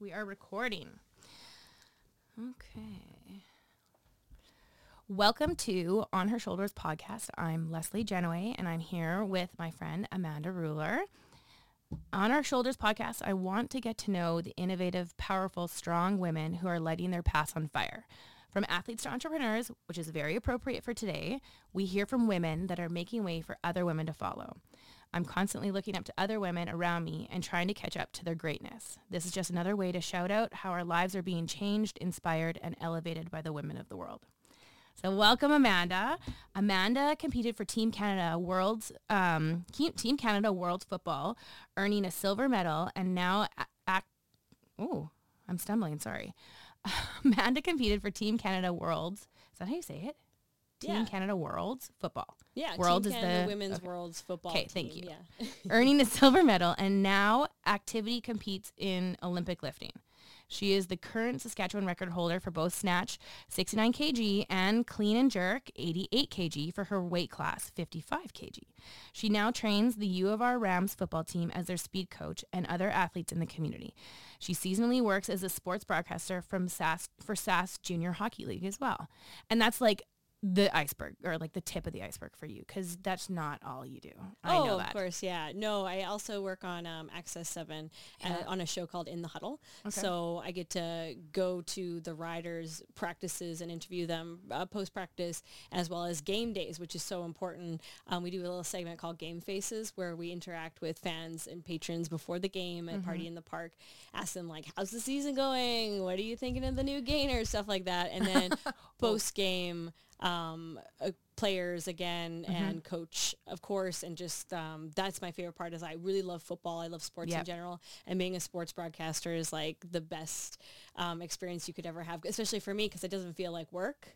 We are recording. Okay. Welcome to On Her Shoulders podcast. I'm Leslie Genoway and I'm here with my friend Amanda Ruller. On Her Shoulders podcast, I want to get to know the innovative, powerful, strong women who are lighting their paths on fire. From athletes to entrepreneurs, which is very appropriate for today, we hear from women that are making way for other women to follow. I'm constantly looking up to other women around me and trying to catch up to their greatness. This is just another way to shout out how our lives are being changed, inspired, and elevated by the women of the world. So welcome, Amanda. Amanda competed for Team Canada World's um, Team Canada World Football, earning a silver medal, and now act. Oh, I'm stumbling. Sorry. Amanda competed for Team Canada World's. Is that how you say it? Team Yeah. Canada World's football. Yeah, World Team is Canada the- Women's okay. World's Football. Okay, thank you. Yeah. earning a silver medal, and now activity competes in Olympic lifting. She is the current Saskatchewan record holder for both snatch 69 kg and clean and jerk 88 kg for her weight class 55 kg. She now trains the U of R Rams football team as their speed coach and other athletes in the community. She seasonally works as a sports broadcaster from Sask for Sask Junior Hockey League as well. And that's like the iceberg or like the tip of the iceberg for you because that's not all you do. I oh, know of course, yeah. No, I also work on um, Access 7 uh, on a show called In the Huddle. So I get to go to the riders' practices and interview them uh, post-practice as well as game days, which is so important. Um, we do a little segment called Game Faces where we interact with fans and patrons before the game at Party in the Park, ask them like, how's the season going? What are you thinking of the new gainer? Stuff like that. And then post-game um, uh, players again and coach, of course, and just um, that's my favorite part. Is I really love football. I love sports Yep. in general, and being a sports broadcaster is like the best um, experience you could ever have, especially for me because it doesn't feel like work.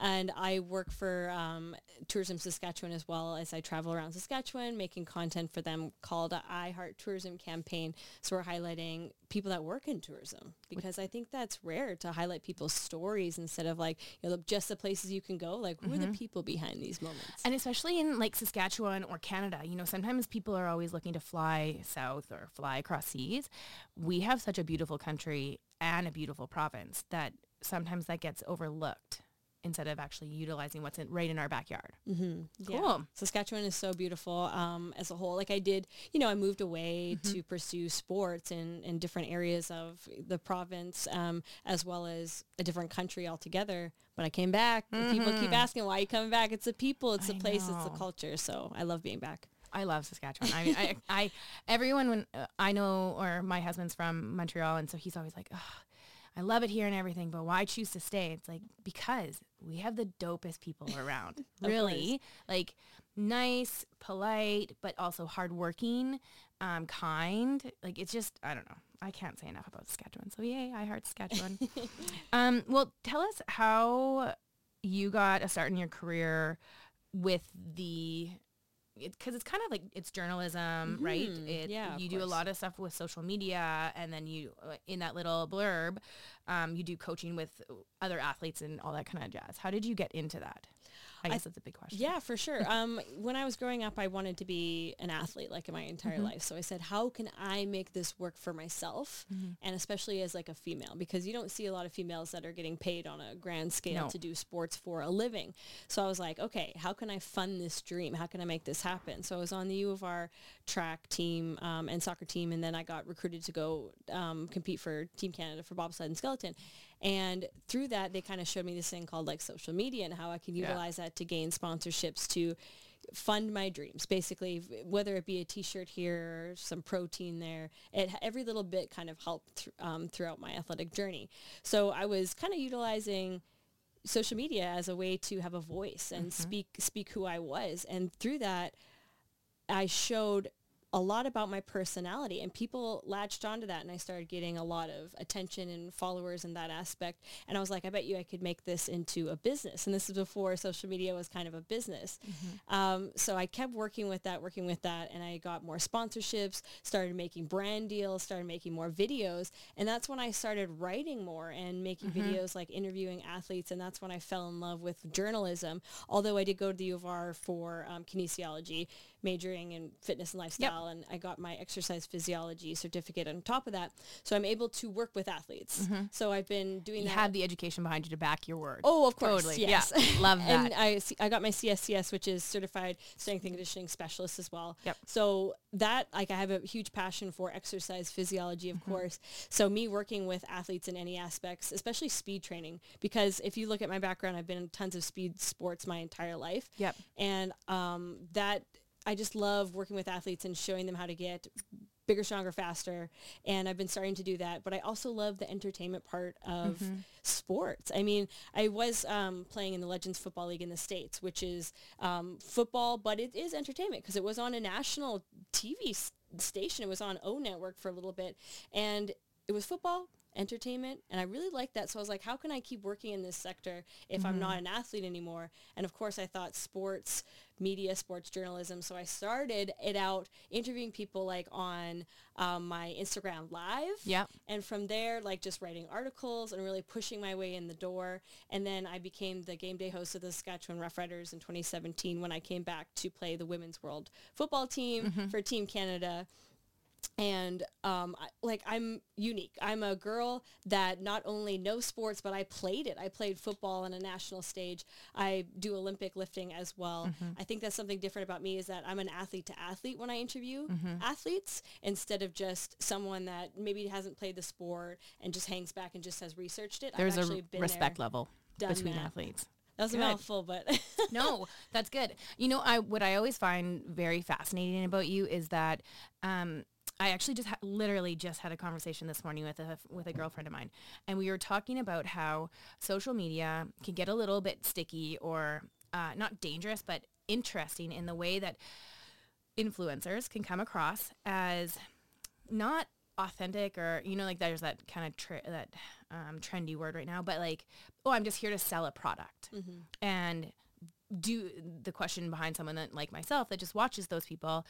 And I work for um, Tourism Saskatchewan as well as I travel around Saskatchewan making content for them called I Heart Tourism campaign. So we're highlighting people that work in tourism because I think that's rare to highlight people's stories instead of like you know just the places you can go. Like who are the people behind these moments? And especially in like Saskatchewan or Canada, you know, sometimes people are always looking to fly south or fly across seas. We have such a beautiful country and a beautiful province that sometimes that gets overlooked instead of actually utilizing what's in, right in our backyard. Yeah. Cool. Saskatchewan is so beautiful um, as a whole. Like I did, you know, I moved away to pursue sports in, in different areas of the province um, as well as a different country altogether. But I came back. and People keep asking, why are you coming back? It's the people, it's the I place, it's the culture. So I love being back. I love Saskatchewan. I mean, I, I, everyone when uh, I know, or my husband's from Montreal, and so he's always like, "Ugh, I love it here and everything, but why choose to stay? It's like because we have the dopest people around. Really, like nice, polite, but also hardworking, um, kind. Like it's just, I don't know. I can't say enough about Saskatchewan. So yay, I heart Saskatchewan. um, well, tell us how you got a start in your career with the because it's kind of like it's journalism, right? Mhm. It, Yeah, you do a lot of stuff with social media, and then you uh, in that little blurb, um, you do coaching with other athletes and all that kind of jazz. How did you get into that? I guess that's a big question. Yeah, for sure. Um, when I was growing up, I wanted to be an athlete like in my entire life. So I said, how can I make this work for myself? And especially as like a female, because you don't see a lot of females that are getting paid on a grand scale No. to do sports for a living. So I was like, okay, how can I fund this dream? How can I make this happen? So I was on the U of R track team um, and soccer team. And then I got recruited to go um, compete for Team Canada for bobsled and skeleton. And through that, they kind of showed me this thing called like social media and how I can Yeah. utilize that to gain sponsorships to fund my dreams. Basically, whether it be a T-shirt here, or some protein there, it every little bit kind of helped th- um, throughout my athletic journey. So I was kind of utilizing social media as a way to have a voice and speak speak who I was, and through that, I showed a lot about my personality and people latched onto that and I started getting a lot of attention and followers in that aspect. And I was like, I bet you I could make this into a business. And this is before social media was kind of a business. Um, so I kept working with that, working with that. And I got more sponsorships, started making brand deals, started making more videos. And that's when I started writing more and making videos like interviewing athletes. And that's when I fell in love with journalism. Although I did go to the U of R for um, kinesiology, majoring in fitness and lifestyle, and I got my exercise physiology certificate on top of that. So I'm able to work with athletes. So I've been doing You that. have the education behind you to back your word. Oh, of course. Totally. Yes. Yeah. Love and that. I, I got my CSCS, which is Certified Strength and Conditioning Specialist as well. Yep. So that, like, I have a huge passion for exercise physiology, of course. So me working with athletes in any aspects, especially speed training, because if you look at my background, I've been in tons of speed sports my entire life. Yep. And um, that, I just love working with athletes and showing them how to get bigger, stronger, faster. And I've been starting to do that. But I also love the entertainment part of sports. I mean, I was um, playing in the Legends Football League in the States, which is um, football, but it is entertainment because it was on a national TV station. It was on O Network for a little bit. And it was football, entertainment, and I really liked that. So I was like, how can I keep working in this sector if I'm not an athlete anymore? And of course, I thought sports media, sports journalism. So I started it out interviewing people like on um, my Instagram live. Yep. And from there, like just writing articles and really pushing my way in the door. And then I became the game day host of the Saskatchewan Roughriders in 2017 when I came back to play the Women's World Football Team for Team Canada and um, I, like I'm unique. I'm a girl that not only knows sports, but I played it. I played football on a national stage. I do Olympic lifting as well. I think that's something different about me is that I'm an athlete to athlete when I interview athletes instead of just someone that maybe hasn't played the sport and just hangs back and just has researched it. There's I've a been respect there, level between that. athletes. That was a mouthful, but no, that's good. You know, I what I always find very fascinating about you is that um, I actually just ha- literally just had a conversation this morning with a with a girlfriend of mine, and we were talking about how social media can get a little bit sticky or uh, not dangerous, but interesting in the way that influencers can come across as not authentic or you know like there's that kind of that um, trendy word right now but like oh i'm just here to sell a product. And do the question behind someone that like myself that just watches those people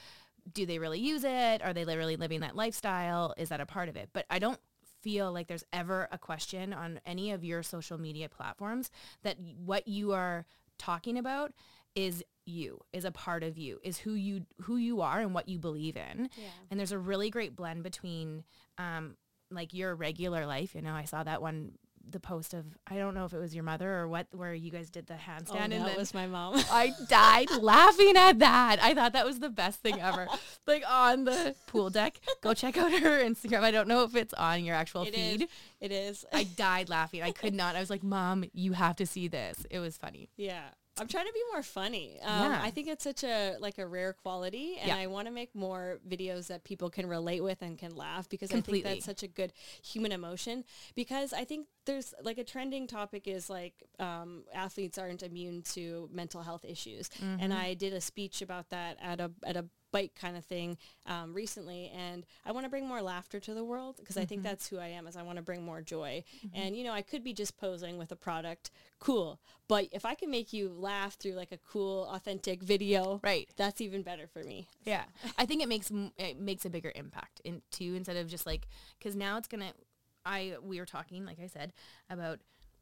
do they really use it? Are they literally living that lifestyle? Is that a part of it? But i don't feel like there's ever a question on any of your social media platforms that what you are talking about is you is a part of you is who you who you are and what you believe in. Yeah. and there's a really great blend between um like your regular life. You know i saw that one the post of i don't know if it was your mother or what where you guys did the oh, handstand oh, and that was my mom. I died laughing at that. I thought that was the best thing ever. like on the pool deck. Go check out her Instagram. I don't know if it's on your actual It is. feed. It is. I died laughing. I could not. I was like, Mom, you have to see this. It was funny. Yeah. I'm trying to be more funny. Um, Yeah. I think it's such a like a rare quality, and Yeah. I want to make more videos that people can relate with and can laugh because I think that's such a good human emotion. Because I think there's like a trending topic is like um, athletes aren't immune to mental health issues, and Mm-hmm. I did a speech about that at a at a bike kind of thing um, recently and i want to bring more laughter to the world because i think Mm-hmm. that's who i am is i want to bring more joy and you know i could be just posing with a product cool but if i can make you laugh through like a cool authentic video Right. that's even better for me Yeah. I think it makes it makes a bigger impact in too instead of just like cuz now it's to I we were talking like I said about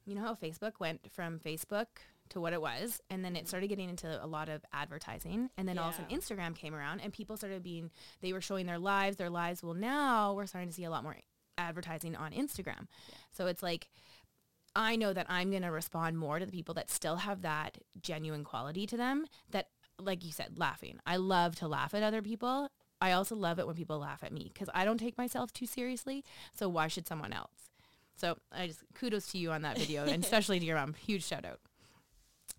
you know how Facebook went from Facebook to what it was and then it mm-hmm. started getting into a lot of advertising and then all of a sudden Instagram came around and people started being they were showing their lives their lives well now we're starting to see a lot more advertising on Instagram. So it's like I know that I'm going to respond more to the people that still have that genuine quality to them that like you said laughing. I love to laugh at other people. I also love it when people laugh at me cuz I don't take myself too seriously. So why should someone else? So I just kudos to you on that video and especially to your mom. Huge shout out.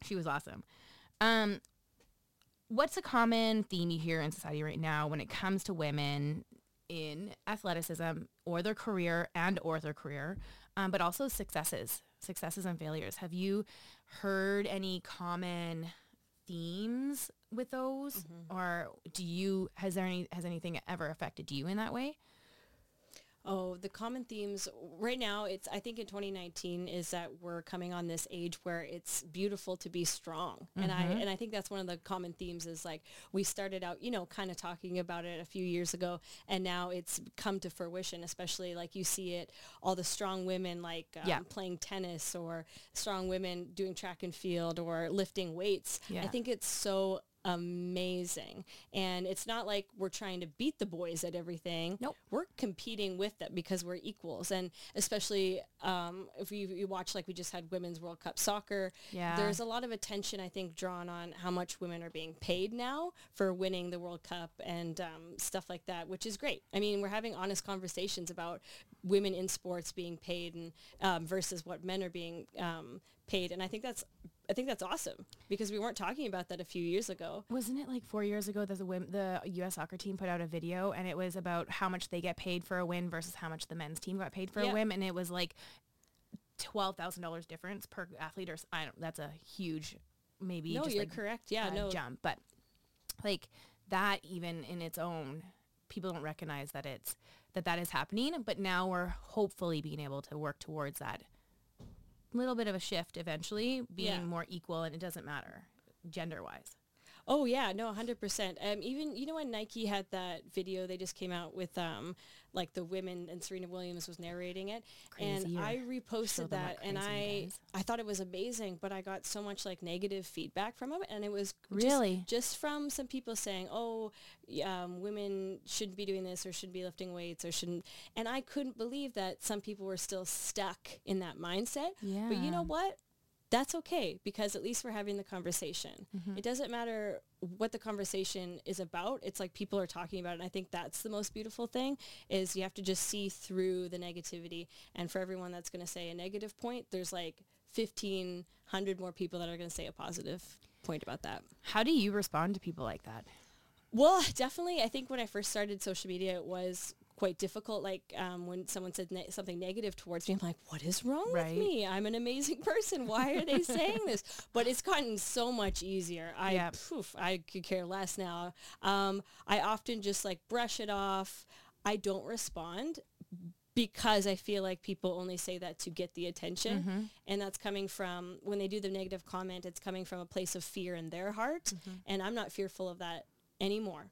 She was awesome. Um, what's a common theme you hear in society right now when it comes to women in athleticism or their career and or their career, um, but also successes, successes and failures? Have you heard any common themes with those, or do you has there any has anything ever affected you in that way? Oh, the common themes right now, it's I think in 2019 is that we're coming on this age where it's beautiful to be strong. And I and I think that's one of the common themes is like we started out, you know, kind of talking about it a few years ago and now it's come to fruition, especially like you see it all the strong women like um, Yeah. playing tennis or strong women doing track and field or lifting weights. Yeah. I think it's so amazing. And it's not like we're trying to beat the boys at everything. Nope. We're competing with them because we're equals. And especially um, if you, you watch, like we just had Women's World Cup soccer, Yeah. there's a lot of attention, I think, drawn on how much women are being paid now for winning the World Cup and um, stuff like that, which is great. I mean, we're having honest conversations about women in sports being paid and um, versus what men are being um, paid, and I think that's I think that's awesome because we weren't talking about that a few years ago. Wasn't it like four years ago that the, wom- the U.S. soccer team put out a video and it was about how much they get paid for a win versus how much the men's team got paid for Yeah. a win, and it was like twelve thousand dollars difference per athlete, or I don't. That's a huge, maybe no, just you're like correct. Yeah, uh, no, jump, but like that even in its own, people don't recognize that it's that that is happening. But now we're hopefully being able to work towards that little bit of a shift eventually, being Yeah. more equal, and it doesn't matter gender wise. Oh yeah, no, hundred percent. Um, even you know when Nike had that video, they just came out with um, like the women and Serena Williams was narrating it, Crazy, and I reposted that, and I. I thought it was amazing, but I got so much like negative feedback from it, and it was Really? just, from some people saying, oh, um, women shouldn't be doing this or shouldn't be lifting weights or shouldn't, and I couldn't believe that some people were still stuck in that mindset. Yeah. But you know what? That's okay because at least we're having the conversation. Mm-hmm. It doesn't matter what the conversation is about. It's like people are talking about it. And I think that's the most beautiful thing is you have to just see through the negativity. And for everyone that's going to say a negative point, there's like 1,500 more people that are going to say a positive point about that. How do you respond to people like that? Well, definitely. I think when I first started social media, it was quite difficult. Like um, when someone said ne- something negative towards me, I'm like, what is wrong Right. with me? I'm an amazing person. Why are they saying this? But it's gotten so much easier. I, Yeah. poof, I could care less now. Um, I often just like brush it off. I don't respond because I feel like people only say that to get the attention. Mm-hmm. And that's coming from when they do the negative comment, it's coming from a place of fear in their heart. Mm-hmm. And I'm not fearful of that anymore.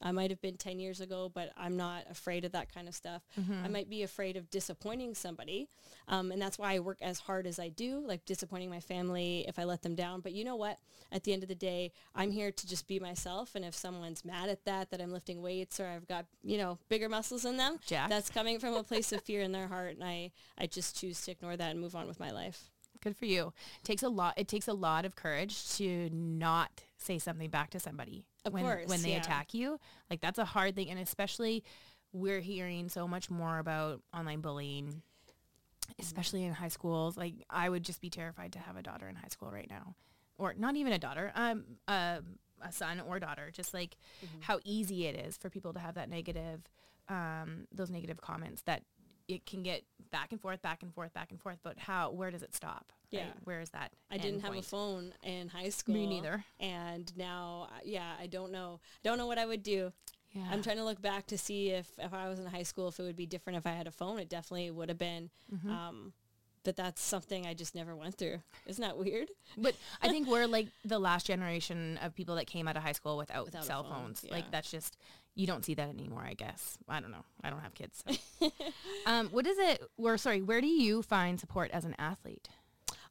I might have been 10 years ago, but I'm not afraid of that kind of stuff. Mm-hmm. I might be afraid of disappointing somebody. Um, and that's why I work as hard as I do, like disappointing my family if I let them down. But you know what? At the end of the day, I'm here to just be myself. And if someone's mad at that, that I'm lifting weights or I've got, you know, bigger muscles in them, Jack. that's coming from a place of fear in their heart. And I, I just choose to ignore that and move on with my life. Good for you. It takes a lot. It takes a lot of courage to not say something back to somebody Of when course, when they yeah. attack you. Like that's a hard thing, and especially we're hearing so much more about online bullying, especially in high schools. Like I would just be terrified to have a daughter in high school right now, or not even a daughter, um, uh, a son or daughter. Just like Mm-hmm. how easy it is for people to have that negative, um, those negative comments that it can get back and forth, back and forth, back and forth. But how? Where does it stop? Right? Yeah. Where is that? I didn't have a phone in high school. Me neither. And now, uh, yeah, I don't know. I don't know what I would do. Yeah. I'm trying to look back to see if, if I was in high school, if it would be different if I had a phone. It definitely would have been. Mm-hmm. Um, but that's something I just never went through. Isn't that weird? But I think we're like the last generation of people that came out of high school without, Without cell phone, phones. yeah. Like that's just you don't see that anymore. I guess I don't know. I don't have kids. So. um, what is it? Or sorry, where do you find support as an athlete?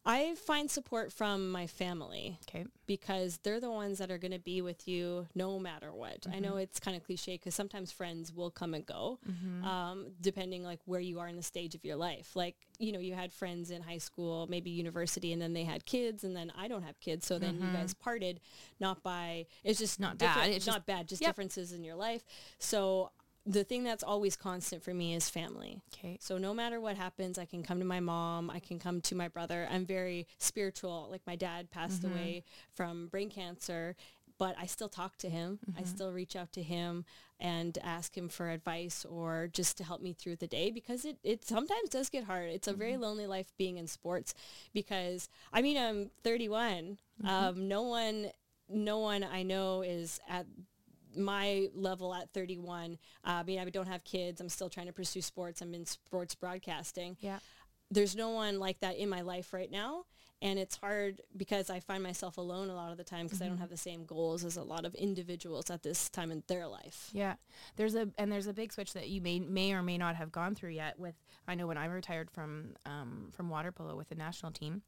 I find support from my family Okay. because they're the ones that are going to be with you no matter what. I know mm-hmm. it's kind of cliche because sometimes friends will come and go, mm-hmm. um, depending like where you are in the stage of your life. Like you know, you had friends in high school, maybe university, and then they had kids, and then I don't have kids, so then you guys mm-hmm. parted, not by it's just Not bad, it's not just- bad, just Yep. differences in your life. So the thing that's always constant for me is family. Okay. So no matter what happens, I can come to my mom, I can come to my brother. I'm very spiritual. Like my dad passed Mm-hmm. away from brain cancer, but I still talk to him. I Mm-hmm. still reach out to him and ask him for advice or just to help me through the day because it, it sometimes does get hard. It's a Mm-hmm. very lonely life being in sports because I mean, I'm 31. Mm-hmm. Um, no one, no one I know is at my level at 31. Uh, I mean, I don't have kids. I'm still trying to pursue sports. I'm in sports broadcasting. Yeah. There's no one like that in my life right now. And it's hard because I find myself alone a lot of the time because I don't have the same goals as a lot of individuals at this time in their life. Yeah. There's a and there's a big switch that you may may or may not have gone through yet with I know when I retired from um, from water polo with the national team.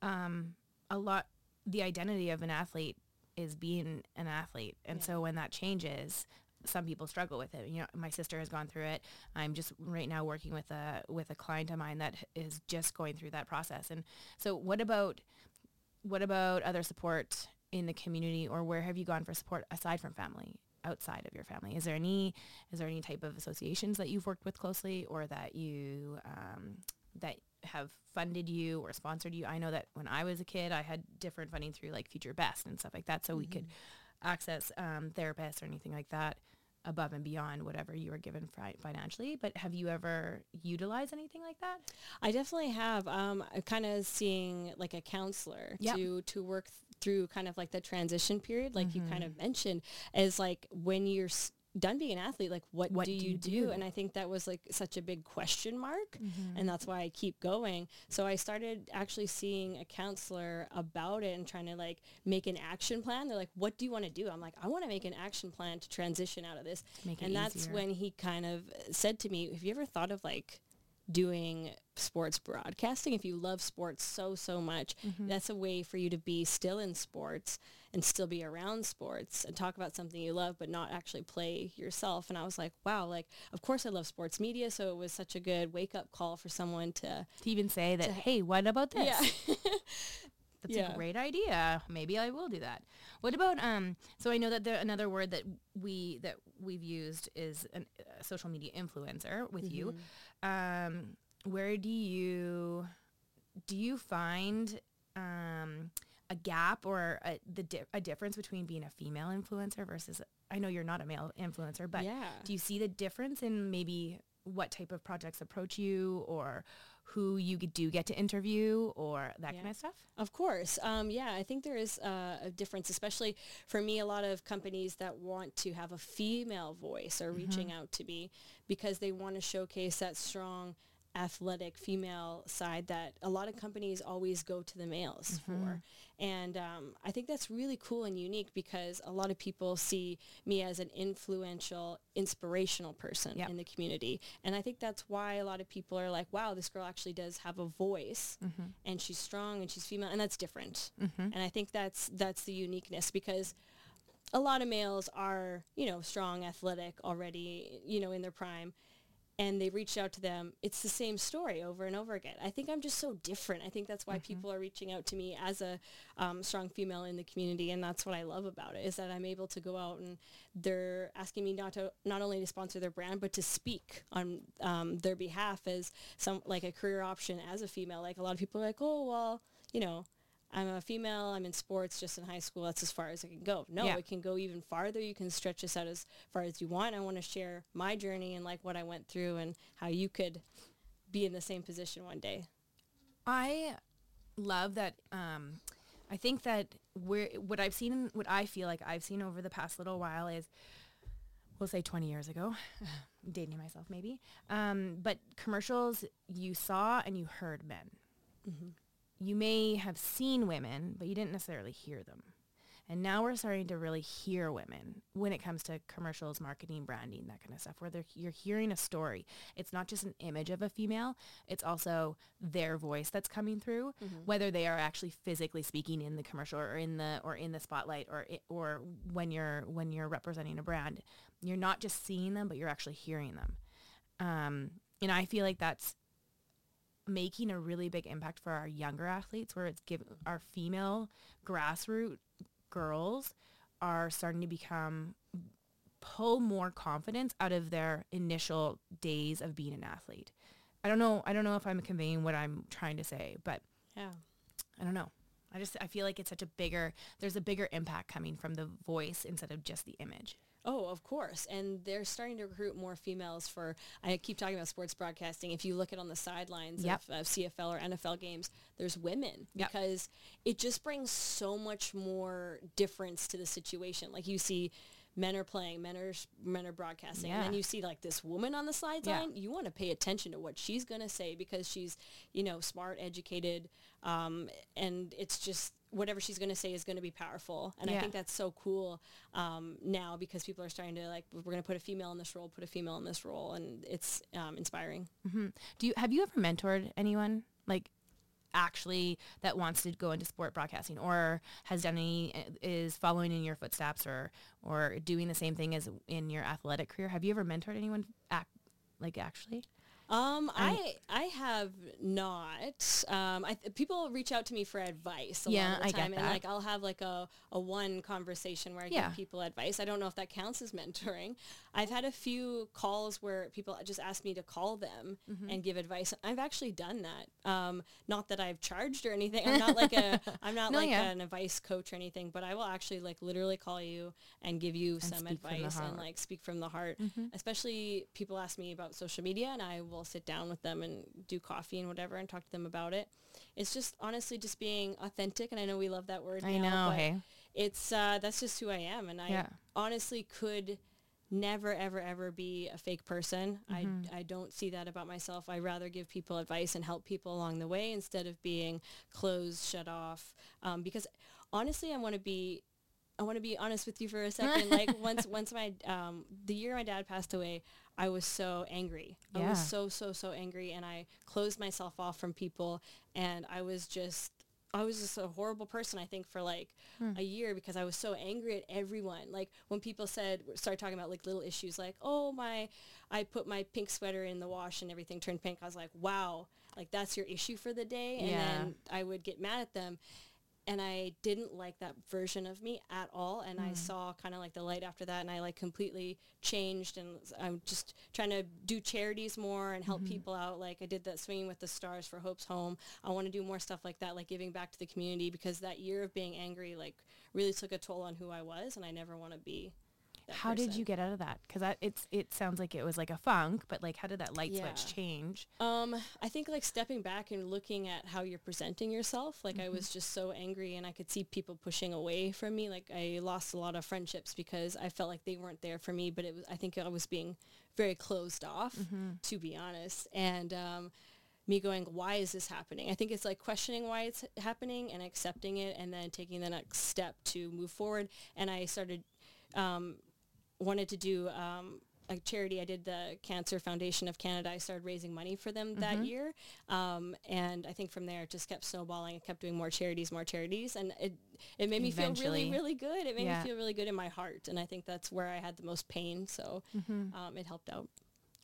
Um, a lot the identity of an athlete is being an athlete. And Yeah. so when that changes, some people struggle with it. You know, my sister has gone through it. I'm just right now working with a with a client of mine that is just going through that process. And so what about what about other support in the community or where have you gone for support aside from family? outside of your family is there any is there any type of associations that you've worked with closely or that you um, that have funded you or sponsored you i know that when i was a kid i had different funding through like future best and stuff like that so we could access um, therapists or anything like that above and beyond whatever you were given fi- financially but have you ever utilized anything like that I definitely have. Um, kind of seeing like a counselor Yep. to to work th- through kind of like the transition period, like you Mm-hmm. kind of mentioned, is like when you're s- done being an athlete, like what, What do, do you you do? do? And I think that was like such a big question mark, Mm-hmm. and that's why I keep going. So I started actually seeing a counselor about it and trying to like make an action plan. They're like, "What do you want to do?" I'm like, "I want to make an action plan to transition out of this." Make and that's easier. when he kind of said to me, "Have you ever thought of like?" doing sports broadcasting if you love sports so so much Mm-hmm. that's a way for you to be still in sports and still be around sports and talk about something you love but not actually play yourself and i was like wow like of course i love sports media so it was such a good wake up call for someone to to even say that hey what about this yeah That's Yeah. a great idea. Maybe I will do that. What about um? So I know that there, another word that we that we've used is an, a social media influencer with you. Um, where do you do you find um a gap or a, the di- a difference between being a female influencer versus I know you're not a male influencer, but Yeah. do you see the difference in maybe what type of projects approach you or who you do get to interview or that kind of stuff? Of course. Um, yeah, I think there is uh, a difference, especially for me, a lot of companies that want to have a female voice are reaching out to me because they want to showcase that strong athletic female side that a lot of companies always go to the males for. And um, I think that's really cool and unique because a lot of people see me as an influential, inspirational person Yep. in the community. And I think that's why a lot of people are like, wow, this girl actually does have a voice and she's strong and she's female and that's different. And I think that's that's the uniqueness because a lot of males are, you know, strong, athletic already, you know, in their prime and they reached out to them. It's the same story over and over again. I think I'm just so different. I think that's why people are reaching out to me as a um, strong female in the community, and that's what I love about it is that I'm able to go out and they're asking me not to not only to sponsor their brand but to speak on um, their behalf as some like a career option as a female. Like a lot of people are like, oh well, you know. I'm a female. I'm in sports, just in high school. That's as far as I can go. No, Yeah. it can go even farther. You can stretch this out as far as you want. I want to share my journey and like what I went through and how you could be in the same position one day. I love that. Um, I think that we're what I've seen, what I feel like I've seen over the past little while is, we'll say 20 years ago, dating myself maybe, um, but commercials you saw and you heard men. You may have seen women, but you didn't necessarily hear them. And now we're starting to really hear women when it comes to commercials, marketing, branding, that kind of stuff, where you're hearing a story. It's not just an image of a female, it's also their voice that's coming through, whether they are actually physically speaking in the commercial or in the or in the spotlight or or when you're when you're representing a brand. You're not just seeing them, but you're actually hearing them. Um, and I feel like that's making a really big impact for our younger athletes where it's give our female grassroots girls are starting to become pull more confidence out of their initial days of being an athlete. I don't know I don't know if I'm conveying what I'm trying to say, but Yeah. I don't know. I just I feel like it's such a bigger there's a bigger impact coming from the voice instead of just the image. Oh, of course. And they're starting to recruit more females for, I keep talking about sports broadcasting. If you look at on the sidelines Yep. of, of CFL or NFL games, there's women Yep. because it just brings so much more difference to the situation. Like you see men are playing, men are, men are broadcasting. And then you see like this woman on the sideline, you want to pay attention to what she's going to say because she's, you know, smart, educated. Um, and it's just, whatever she's going to say is going to be powerful. And I think that's so cool um, now because people are starting to like, we're going to put a female in this role, put a female in this role. And it's um, inspiring. Do you have you ever mentored anyone like actually that wants to go into sport broadcasting or has done any is following in your footsteps or or doing the same thing as in your athletic career? Have you ever mentored anyone act like actually um, I I have not. Um, I people reach out to me for advice a Yeah, lot of the I get time, and like I'll have like a, a one conversation where I Yeah. give people advice. I don't know if that counts as mentoring. I've had a few calls where people just ask me to call them Mm-hmm. and give advice. I've actually done that. Um, not that I've charged or anything. I'm not like a I'm not No, like yeah. an advice coach or anything, but I will actually like literally call you and give you some from the advice and like speak from the heart. Mm-hmm. Especially people ask me about social media and I will sit down with them and do coffee and whatever and talk to them about it. It's just honestly just being authentic and I know we love that word I now, know, but hey? it's uh that's just who I am and I Yeah. honestly could never ever ever be a fake person. Mm-hmm. I I don't see that about myself. I'd rather give people advice and help people along the way instead of being closed, shut off. Um, because honestly, I want to be I want to be honest with you for a second. Like once once my um, the year my dad passed away, I was so angry. Yeah. I was so so so angry, and I closed myself off from people, and I was just I was just a horrible person. I think for like a year because I was so angry at everyone. Like when people said start talking about like little issues, like oh my, I put my pink sweater in the wash and everything turned pink. I was like wow, like that's your issue for the day, and Yeah. then I would get mad at them and I didn't like that version of me at all. And I hmm. saw kind of like the light after that, and I like completely changed. And I'm just trying to do charities more and help mm-hmm. people out. Like I did that swinging with the stars for Hope's Home. I want to do more stuff like that, like giving back to the community because that year of being angry like really took a toll on who I was, and I never want to be. How did you get out of that because it's it sounds like it was like a funk but like how did that light Yeah. switch change Um, I think like stepping back and looking at how you're presenting yourself. Like I Mm-hmm. was just so angry and I could see people pushing away from me. Like I lost a lot of friendships because I felt like they weren't there for me, but it was, I think I was being very closed off Mm-hmm. to be honest. And, um, me going, why is this happening? I think it's like questioning why it's happening and accepting it and then taking the next step to move forward. And I started, um, wanted to do um, a charity. I did the Cancer Foundation of Canada. I started raising money for them that year, um, and I think from there it just kept snowballing. I kept doing more charities, more charities, and it it made me feel really, really good. It made Yeah. me feel really good in my heart, and I think that's where I had the most pain. So um, it helped out.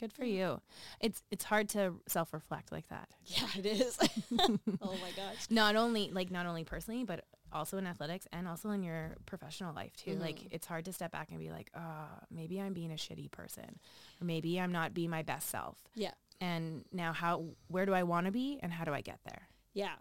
good for you it's it's hard to self-reflect like that Yeah, it is. oh my gosh. not only like not only personally but also in athletics and also in your professional life too Mm-hmm. like it's hard to step back and be like uh maybe i'm being a shitty person or maybe i'm not being my best self Yeah. and now how where do i want to be and how do i get there Yeah.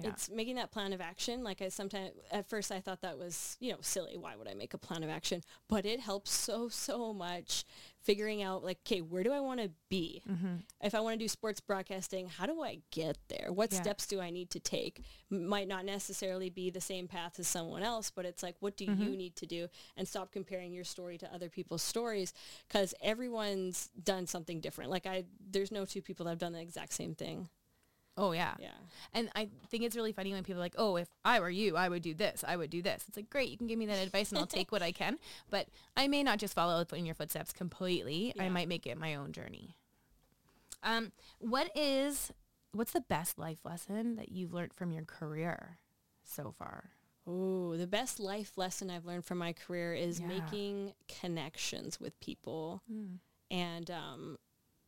Yeah. It's making that plan of action. Like I sometimes, at first I thought that was, you know, silly. Why would I make a plan of action? But it helps so, so much figuring out like, okay, where do I want to be? Mm-hmm. If I want to do sports broadcasting, how do I get there? What Yeah. steps do I need to take? Might not necessarily be the same path as someone else, but it's like, what do you mm-hmm. need to do? And stop comparing your story to other people's stories because everyone's done something different. Like I, there's no two people that have done the exact same thing. Oh yeah Yeah. And I think it's really funny when people are like, oh, if I were you, I would do this. I would do this. It's like, great, you can give me that advice and I'll take what I can. But I may not just follow in your footsteps completely. I might make it my own journey. Um, what is, what's the best life lesson that you've learned from your career so far? Oh, the best life lesson I've learned from my career is Yeah. making connections with people. Mm. And, um,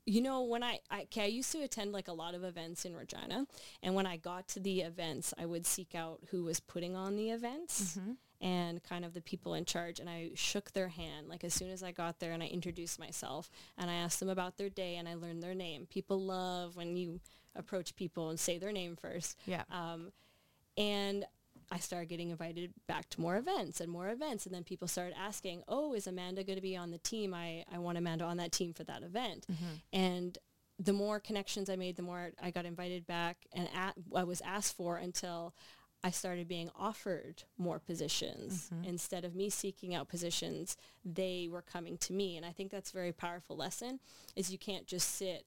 you know, when I, I, okay, I used to attend like a lot of events in Regina. And when I got to the events, I would seek out who was putting on the events Mm-hmm. and kind of the people in charge. And I shook their hand like as soon as I got there and I introduced myself and I asked them about their day and I learned their name. People love when you approach people and say their name first. Yeah. Um, and I started getting invited back to more events and more events. And then people started asking, oh, is Amanda going to be on the team? I, I want Amanda on that team for that event. Mm-hmm. And the more connections I made, the more I got invited back and at, I was asked for until I started being offered more positions. Mm-hmm. Instead of me seeking out positions, they were coming to me. And I think that's a very powerful lesson is you can't just sit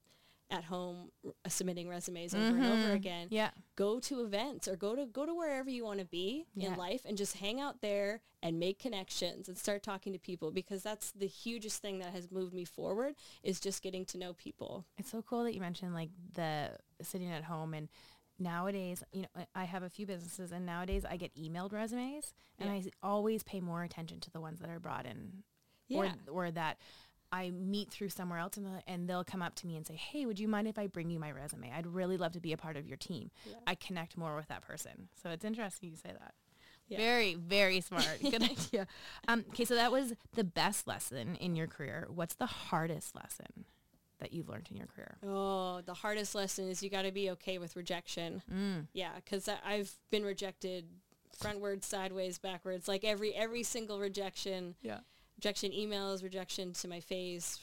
at home r- uh, submitting resumes over and over mm-hmm. again Yeah. go to events or go to go to wherever you want to be Yeah. in life and just hang out there and make connections and start talking to people because that's the hugest thing that has moved me forward is just getting to know people. It's so cool that you mentioned like the sitting at home and nowadays, you know, I- have a few businesses and nowadays I get emailed resumes and Yeah. I always pay more attention to the ones that are brought in Yeah. or, or that I meet through somewhere else and, they'll- and they'll come up to me and say, hey, would you mind if I bring you my resume? I'd really love to be a part of your team. Yeah. I connect more with that person. So it's interesting you say that. Yeah. Very, very smart. Good idea. Um, okay, so that was the best lesson in your career. What's the hardest lesson that you've learned in your career? Oh, the hardest lesson is you got to be okay with rejection. Mm. Yeah, because I've been rejected frontwards, sideways, backwards. Like every every single rejection, Yeah. Rejection emails, rejection to my face.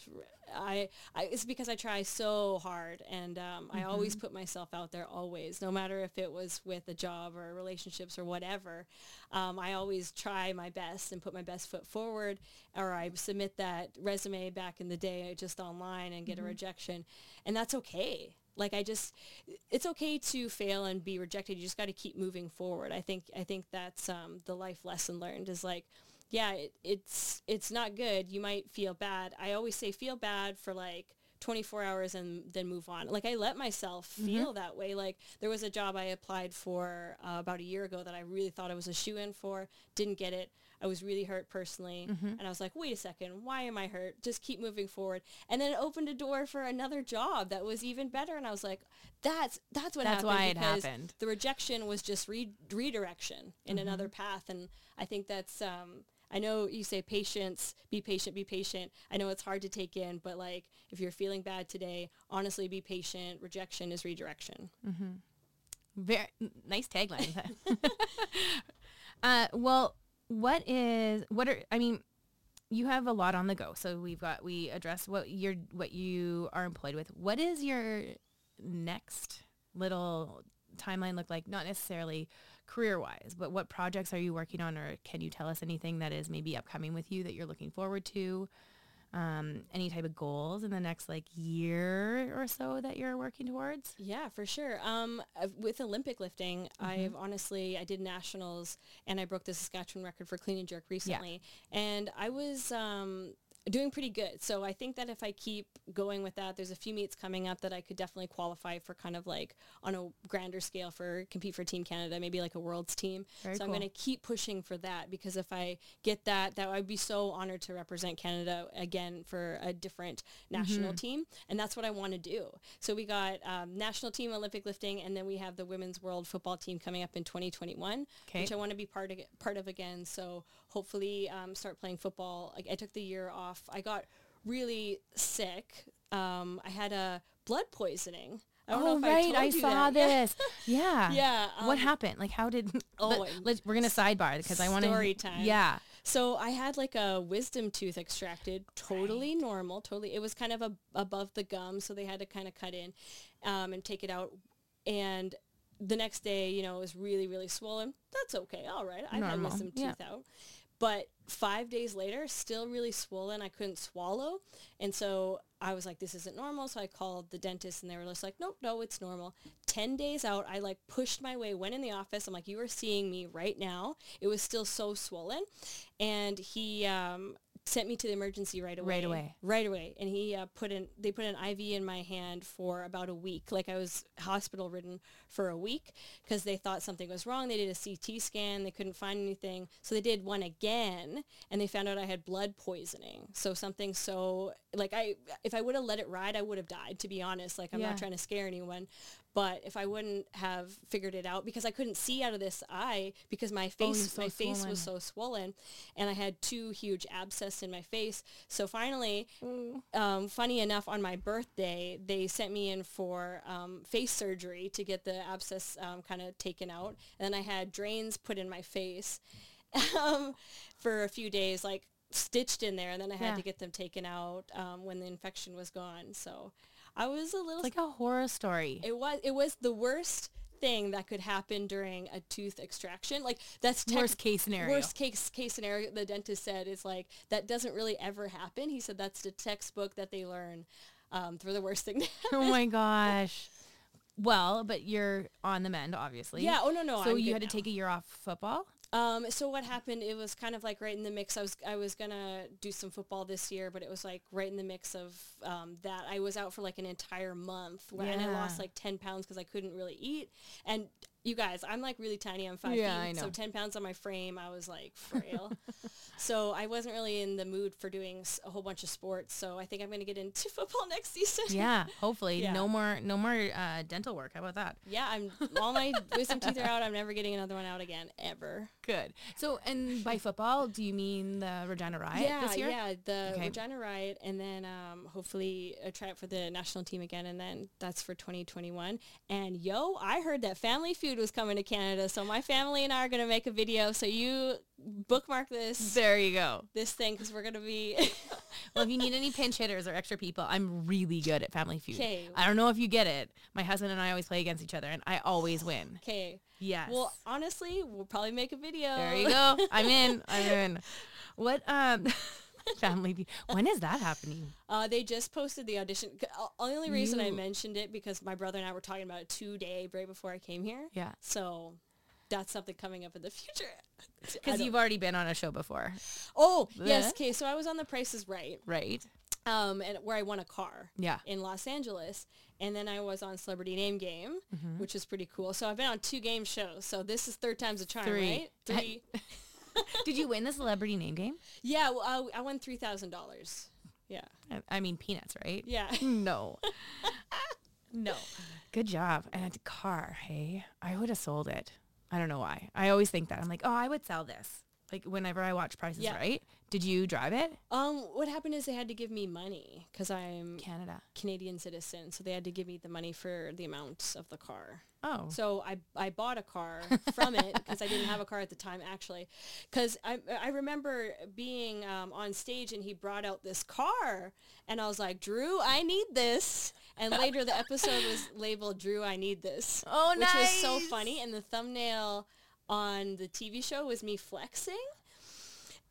I, I it's because I try so hard, and um, I always put myself out there. Always, no matter if it was with a job or relationships or whatever, um, I always try my best and put my best foot forward. Or I submit that resume back in the day just online and get a rejection, and that's okay like i just it's okay to fail and be rejected you just got to keep moving forward i think i think that's um, the life lesson learned is like yeah it, it's it's not good you might feel bad i always say feel bad for like 24 hours and then move on like i let myself feel that way like there was a job i applied for uh, about a year ago that i really thought i was a shoe in for didn't get it I was really hurt personally. And I was like, wait a second, why am I hurt? Just keep moving forward. And then it opened a door for another job that was even better. And I was like, that's, that's what That's happened. why it happened. The rejection was just re- redirection in another path. And I think that's, um, I know you say patience, be patient, be patient. I know it's hard to take in, but like if you're feeling bad today, honestly be patient. Rejection is redirection. Mm-hmm. Very nice tagline. uh, well, what is what are I mean? You have a lot on the go, so we've got we address what you're what you are employed with. What is your next little timeline look like? Not necessarily career wise, but what projects are you working on, or can you tell us anything that is maybe upcoming with you that you're looking forward to? Um, any type of goals in the next like year or so that you're working towards? Yeah, for sure. Um, uh, with Olympic lifting, I've honestly I did nationals and I broke the Saskatchewan record for clean and jerk recently, and I was um, doing pretty good. So I think that if I keep going with that, there's a few meets coming up that I could definitely qualify for, kind of like on a grander scale for compete for Team Canada, maybe like a world's team. Very so I'm going to keep pushing for that because if I get that, that I'd be so honored to represent Canada again for a different national team, and that's what I want to do. So we got um, national team Olympic lifting, and then we have the women's world football team coming up in 2021, Okay. which I want to be part of part of again. So hopefully um, start playing football. Like I took the year off. I got really sick. Um, I had a blood poisoning. I don't know oh if right, I, I, saw that. this. Yeah. Yeah. what um, happened? Like, how did? Oh, let, we're gonna sidebar because I want to. Story time. Yeah. So I had like a wisdom tooth extracted, totally normal, totally. It was kind of a, above the gum, so they had to kind of cut in um, and take it out. And the next day, you know, it was really, really swollen. That's okay. All right. I've had wisdom yeah. tooth out. But five days later, still really swollen. I couldn't swallow. And so I was like, this isn't normal. So I called the dentist and they were just like, nope, no, it's normal. 10 days out, I like pushed my way, went in the office. I'm like, you are seeing me right now. It was still so swollen. And he um, sent me to the emergency right away. Right away. Right away. And he uh, put in, they put an IV in my hand for about a week. Like I was hospital ridden for a week because they thought something was wrong. They did a CT scan. They couldn't find anything. So they did one again and they found out I had blood poisoning. So something so like I, if I would have let it ride, I would have died to be honest. Like I'm Yeah. not trying to scare anyone, but if I wouldn't have figured it out because I couldn't see out of this eye because my Oh, face, so my face was so swollen and I had two huge abscess in my face. So finally, um, funny enough, on my birthday, they sent me in for um, face surgery to get the abscess um, kind of taken out. And then I had drains put in my face um, for a few days, like stitched in there. And then I had Yeah. to get them taken out um, when the infection was gone. So I was a little It's like a horror story. it was it was the worst thing that could happen during a tooth extraction. Like that's tech- Worst case scenario. Worst case case scenario. The dentist said is like that doesn't really ever happen. He said that's the textbook that they learn um, for the worst thing. oh my gosh. Well, but you're on the mend, obviously. yeah. Oh no no. So I'm you had to take a year off football. Um, so what happened? It was kind of like right in the mix. I was I was gonna do some football this year, but it was like right in the mix of um, that. I was out for like an entire month, when, and I lost like ten pounds because I couldn't really eat. And you guys, I'm like really tiny. I'm five Yeah, feet, so ten pounds on my frame. I was like frail, so I wasn't really in the mood for doing a whole bunch of sports. So I think I'm gonna get into football next season. Yeah, hopefully Yeah. no more no more uh, dental work. How about that? Yeah, I'm all my wisdom teeth are out. I'm never getting another one out again ever. Good. So, and by football, do you mean the Regina Riot yeah, this year? yeah, the Okay. Regina Riot, and then um, hopefully a try it for the national team again, and then that's for 2021. And yo, I heard that Family Feud was coming to Canada, so my family and I are gonna make a video. So you bookmark this There you go. this thing because we're gonna be Well, if you need any pinch hitters or extra people, I'm really good at Family Feud. 'Kay. I don't know if you get it. My husband and I always play against each other, and I always win. okay. Yes. Well, honestly, we'll probably make a video. there you go. I'm in. I'm in. What um, Family Feud? When is that happening? Uh, they just posted the audition. c- uh, Only reason I mentioned it because my brother and I were talking about it today, right before I came here. Yeah. So that's something coming up in the future. Because you've already been on a show before, Oh yes, okay. So I was on The Price is Right, right? um, and where I won a car Yeah. in Los Angeles, and then I was on Celebrity Name Game, Mm-hmm. which is pretty cool. So I've been on two game shows. So this is third time's a charm, Three. right? Three. Did you win the celebrity name game? yeah, well, I, I won three thousand dollars. Yeah, I- I mean peanuts, right? yeah. No. no. Good job. And a car, hey? I would have sold it. I don't know why. I always think that. I'm like, oh, I would sell this. Like whenever I watch Prices Yeah. Right. Did you drive it? Um, what happened is they had to give me money because I'm Canada. Canadian citizen, so they had to give me the money for the amount of the car. Oh. So I, I bought a car from it because I didn't have a car at the time actually. Because I, I remember being um, on stage and he brought out this car and I was like, Drew, I need this. And later the episode was labeled Drew, I need this. Oh, Which was so funny. And the thumbnail on the TV show was me flexing.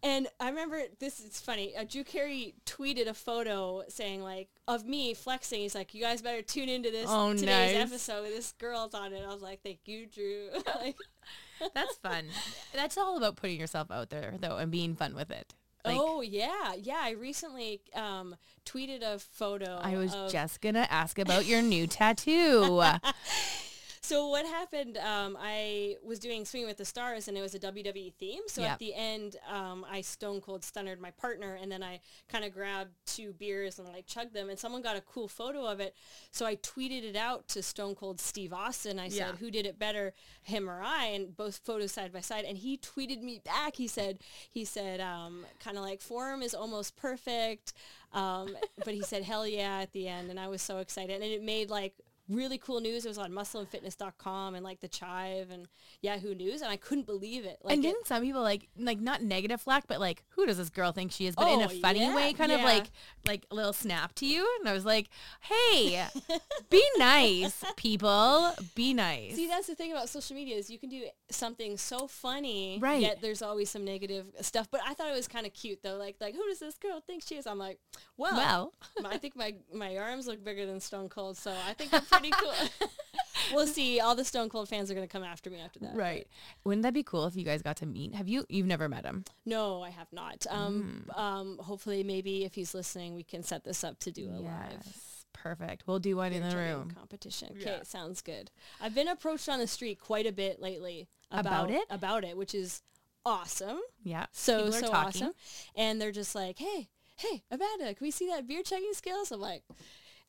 And I remember this is funny. Uh, Drew Carey tweeted a photo saying like of me flexing. He's like, "You guys better tune into this Oh, today's nice. episode. This girl's on it." I was like, "Thank you, Drew." like, That's fun. That's all about putting yourself out there though and being fun with it. Like oh yeah, yeah. I recently um, tweeted a photo. I was of, just gonna ask about your new tattoo. So what happened? Um, I was doing Swing with the Stars, and it was a WWE theme. So Yep. at the end, um, I stone cold stunnered my partner, and then I kind of grabbed two beers and like chugged them. And someone got a cool photo of it, so I tweeted it out to Stone Cold Steve Austin. I said, Yeah. "Who did it better, him or I?" And both photos side by side. And he tweeted me back. He said, "He said, um, kind of like form is almost perfect." Um, but he said, hell yeah, at the end. And I was so excited. And it made like really cool news. It was on muscleandfitness.com and like the Chive and Yahoo News. And I couldn't believe it. Like and it- didn't some people like like not negative flack, but like who does this girl think she is? But in a Oh, funny yeah, way, kind of like like a little snap to you. And I was like, hey, be nice, people. Be nice. See, that's the thing about social media is you can do something so funny, Right. Yet there's always some negative stuff. But I thought it was kind of cute though. Like, like who does this girl think she is? I'm like, well, well, I think my my arms look bigger than Stone Cold, so I think I'm pretty cool. we'll see. All the Stone Cold fans are gonna come after me after that. right. Wouldn't that be cool if you guys got to meet? Have you? You've never met him? No, I have not. Um, Mm. um, hopefully, maybe if he's listening, we can set this up to do a live Perfect. We'll do one in the room. competition. Okay, Yeah. sounds good. I've been approached on the street quite a bit lately About about, it? about it, which is awesome. Yeah. So are so talking. awesome. And they're just like, hey, hey, Amanda, can we see that beer chugging skills? I'm like.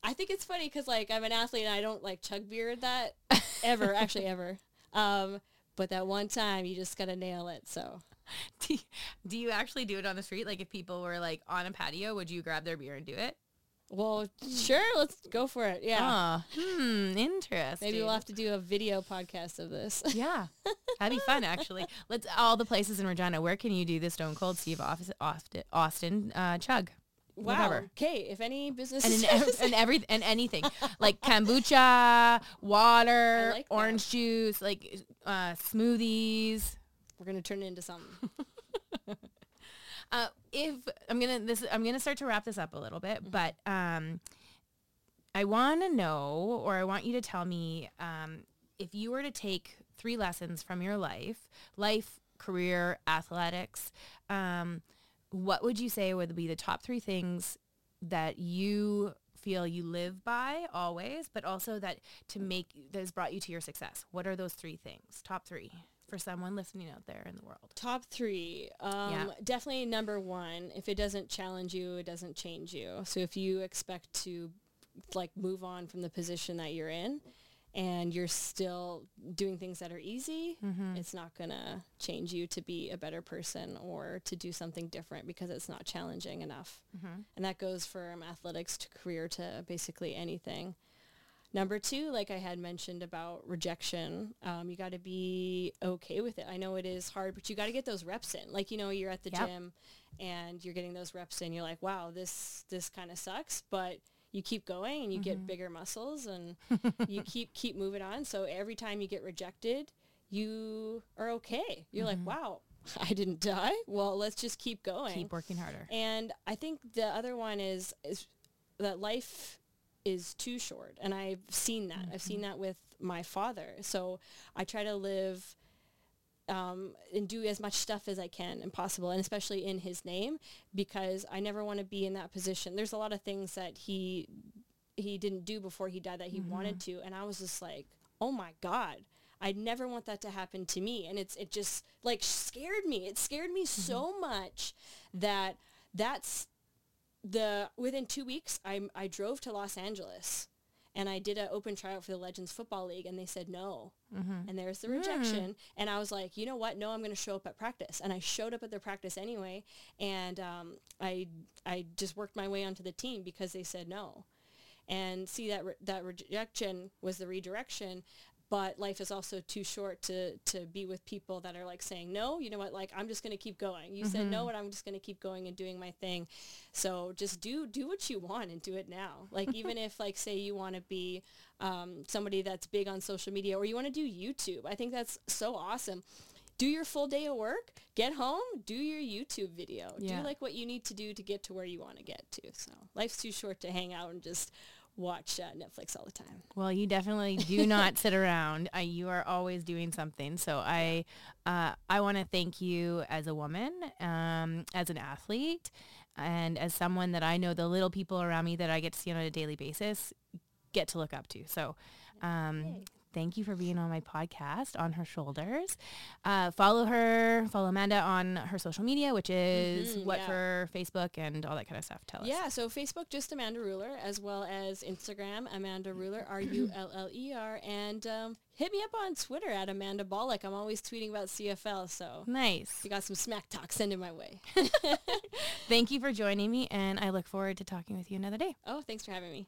I think it's funny because like I'm an athlete and I don't like chug beer that ever, actually ever. Um, but that one time you just gotta nail it. So Do you, do you actually do it on the street? Like if people were like on a patio, would you grab their beer and do it? Well, sure, let's go for it. Yeah. Oh, hmm, interesting. Maybe we'll have to do a video podcast of this. Yeah, that'd be fun actually. Let's all the places in Regina. Where can you do the Stone Cold Steve Austin Austin, Austin uh, chug? Wow. Whatever. Okay, if any And ev- and every and anything like kombucha, water, like that. orange juice, like uh, smoothies. we're gonna turn it into something. Uh, if I'm gonna this, I'm gonna start to wrap this up a little bit, Mm-hmm. but um, I want to know, or I want you to tell me, um, if you were to take three lessons from your life, life career, athletics. Um, what would you say would be the top three things that you feel you live by always, but also that to make that has brought you to your success? What are those three things? Top three for someone listening out there in the world. Top three. Um, Yeah. Definitely number one. If it doesn't challenge you, it doesn't change you. So if you expect to like move on from the position that you're in and you're still doing things that are easy, Mm-hmm. it's not going to change you to be a better person or to do something different because it's not challenging enough. Mm-hmm. And that goes from athletics to career to basically anything. Number two, like I had mentioned about rejection, um, you got to be okay with it. I know it is hard, but you got to get those reps in. Like, you know, you're at the Yep. gym and you're getting those reps in. You're like, wow, this, this kind of sucks, but you keep going and you get mm-hmm. bigger muscles and you keep, keep moving on. So every time you get rejected, you are okay. You're like, mm-hmm. wow, I didn't die. Well, let's just keep going. Keep working harder. And I think the other one is is that life is too short, and I've seen that. I've seen mm-hmm. that with my father. So I try to live um, and do as much stuff as I can and possible, and especially in his name, because I never want to be in that position. There's a lot of things that he he didn't do before he died that he wanted to, and I was just like, oh my god. I never want that to happen to me. And it's it just like scared me. It scared me so much that that's the within two weeks I I drove to Los Angeles and I did an open tryout for the Legends Football League and they said no. And there's the rejection. And I was like, you know what? No, I'm going to show up at practice. And I showed up at their practice anyway. And um, I I just worked my way onto the team because they said no. And see that re- that rejection was the redirection. But life is also too short to, to be with people that are like saying, no, you know what, like I'm just going to keep going. You said no and I'm just going to keep going and doing my thing. So just do do what you want and do it now. Like even if like say you want to be um, somebody that's big on social media or you want to do YouTube, I think that's so awesome. Do your full day of work, get home, do your YouTube video. Yeah. Do like what you need to do to get to where you want to get to. So life's too short to hang out and just watch uh, Netflix all the time. Well, you definitely do not sit around. I, you are always doing something. So I, uh, I want to thank you as a woman, um, as an athlete, and as someone that I know the little people around me that I get to see on a daily basis get to look up to. So, um, thank you for being on my podcast on her shoulders. Uh, follow her, follow Amanda on her social media, which is Mhm, what yeah. for Facebook and all that kind of stuff. Tell us. Yeah, so Facebook, just Amanda Ruller, as well as Instagram, Amanda Ruller, R-U-L-L-E-R, and um, hit me up on Twitter at Amanda Bollock. I'm always tweeting about CFL, so Nice. you got some smack talk, send it my way. Thank you for joining me, and I look forward to talking with you another day. oh, thanks for having me.